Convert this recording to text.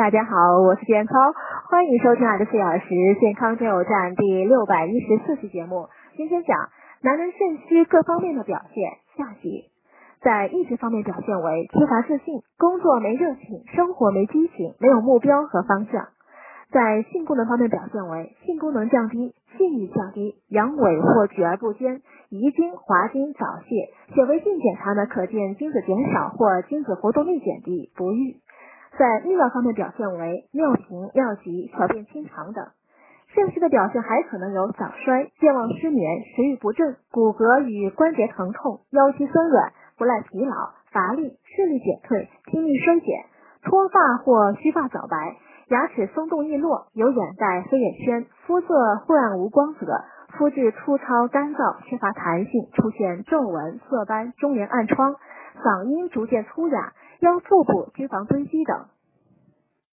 大家好，我是健康，欢迎收听二十四小时健康加油站第六百一十四期节目。今天讲男人肾虚各方面的表现下集。在意志方面表现为缺乏自信，工作没热情，生活没激情，没有目标和方向。在性功能方面表现为性功能降低，性欲降低，阳痿或举而不坚，遗精、滑精、早泄。显微镜检查呢，可见精子减少或精子活动力减低，不育。在泌尿方面表现为尿频、尿急、小便清长等。肾虚的表现还可能有早衰、健忘、失眠、食欲不振、骨骼与关节疼痛、腰膝酸软、不耐疲劳、乏力、视力减退、听力衰减、脱发或须发早白、牙齿松动易落、有眼袋、黑眼圈、肤色晦暗无光泽、肤质粗糙干燥、缺乏弹性、出现皱纹、色斑、中年暗疮、嗓音逐渐粗哑。腰腹部脂肪堆积等。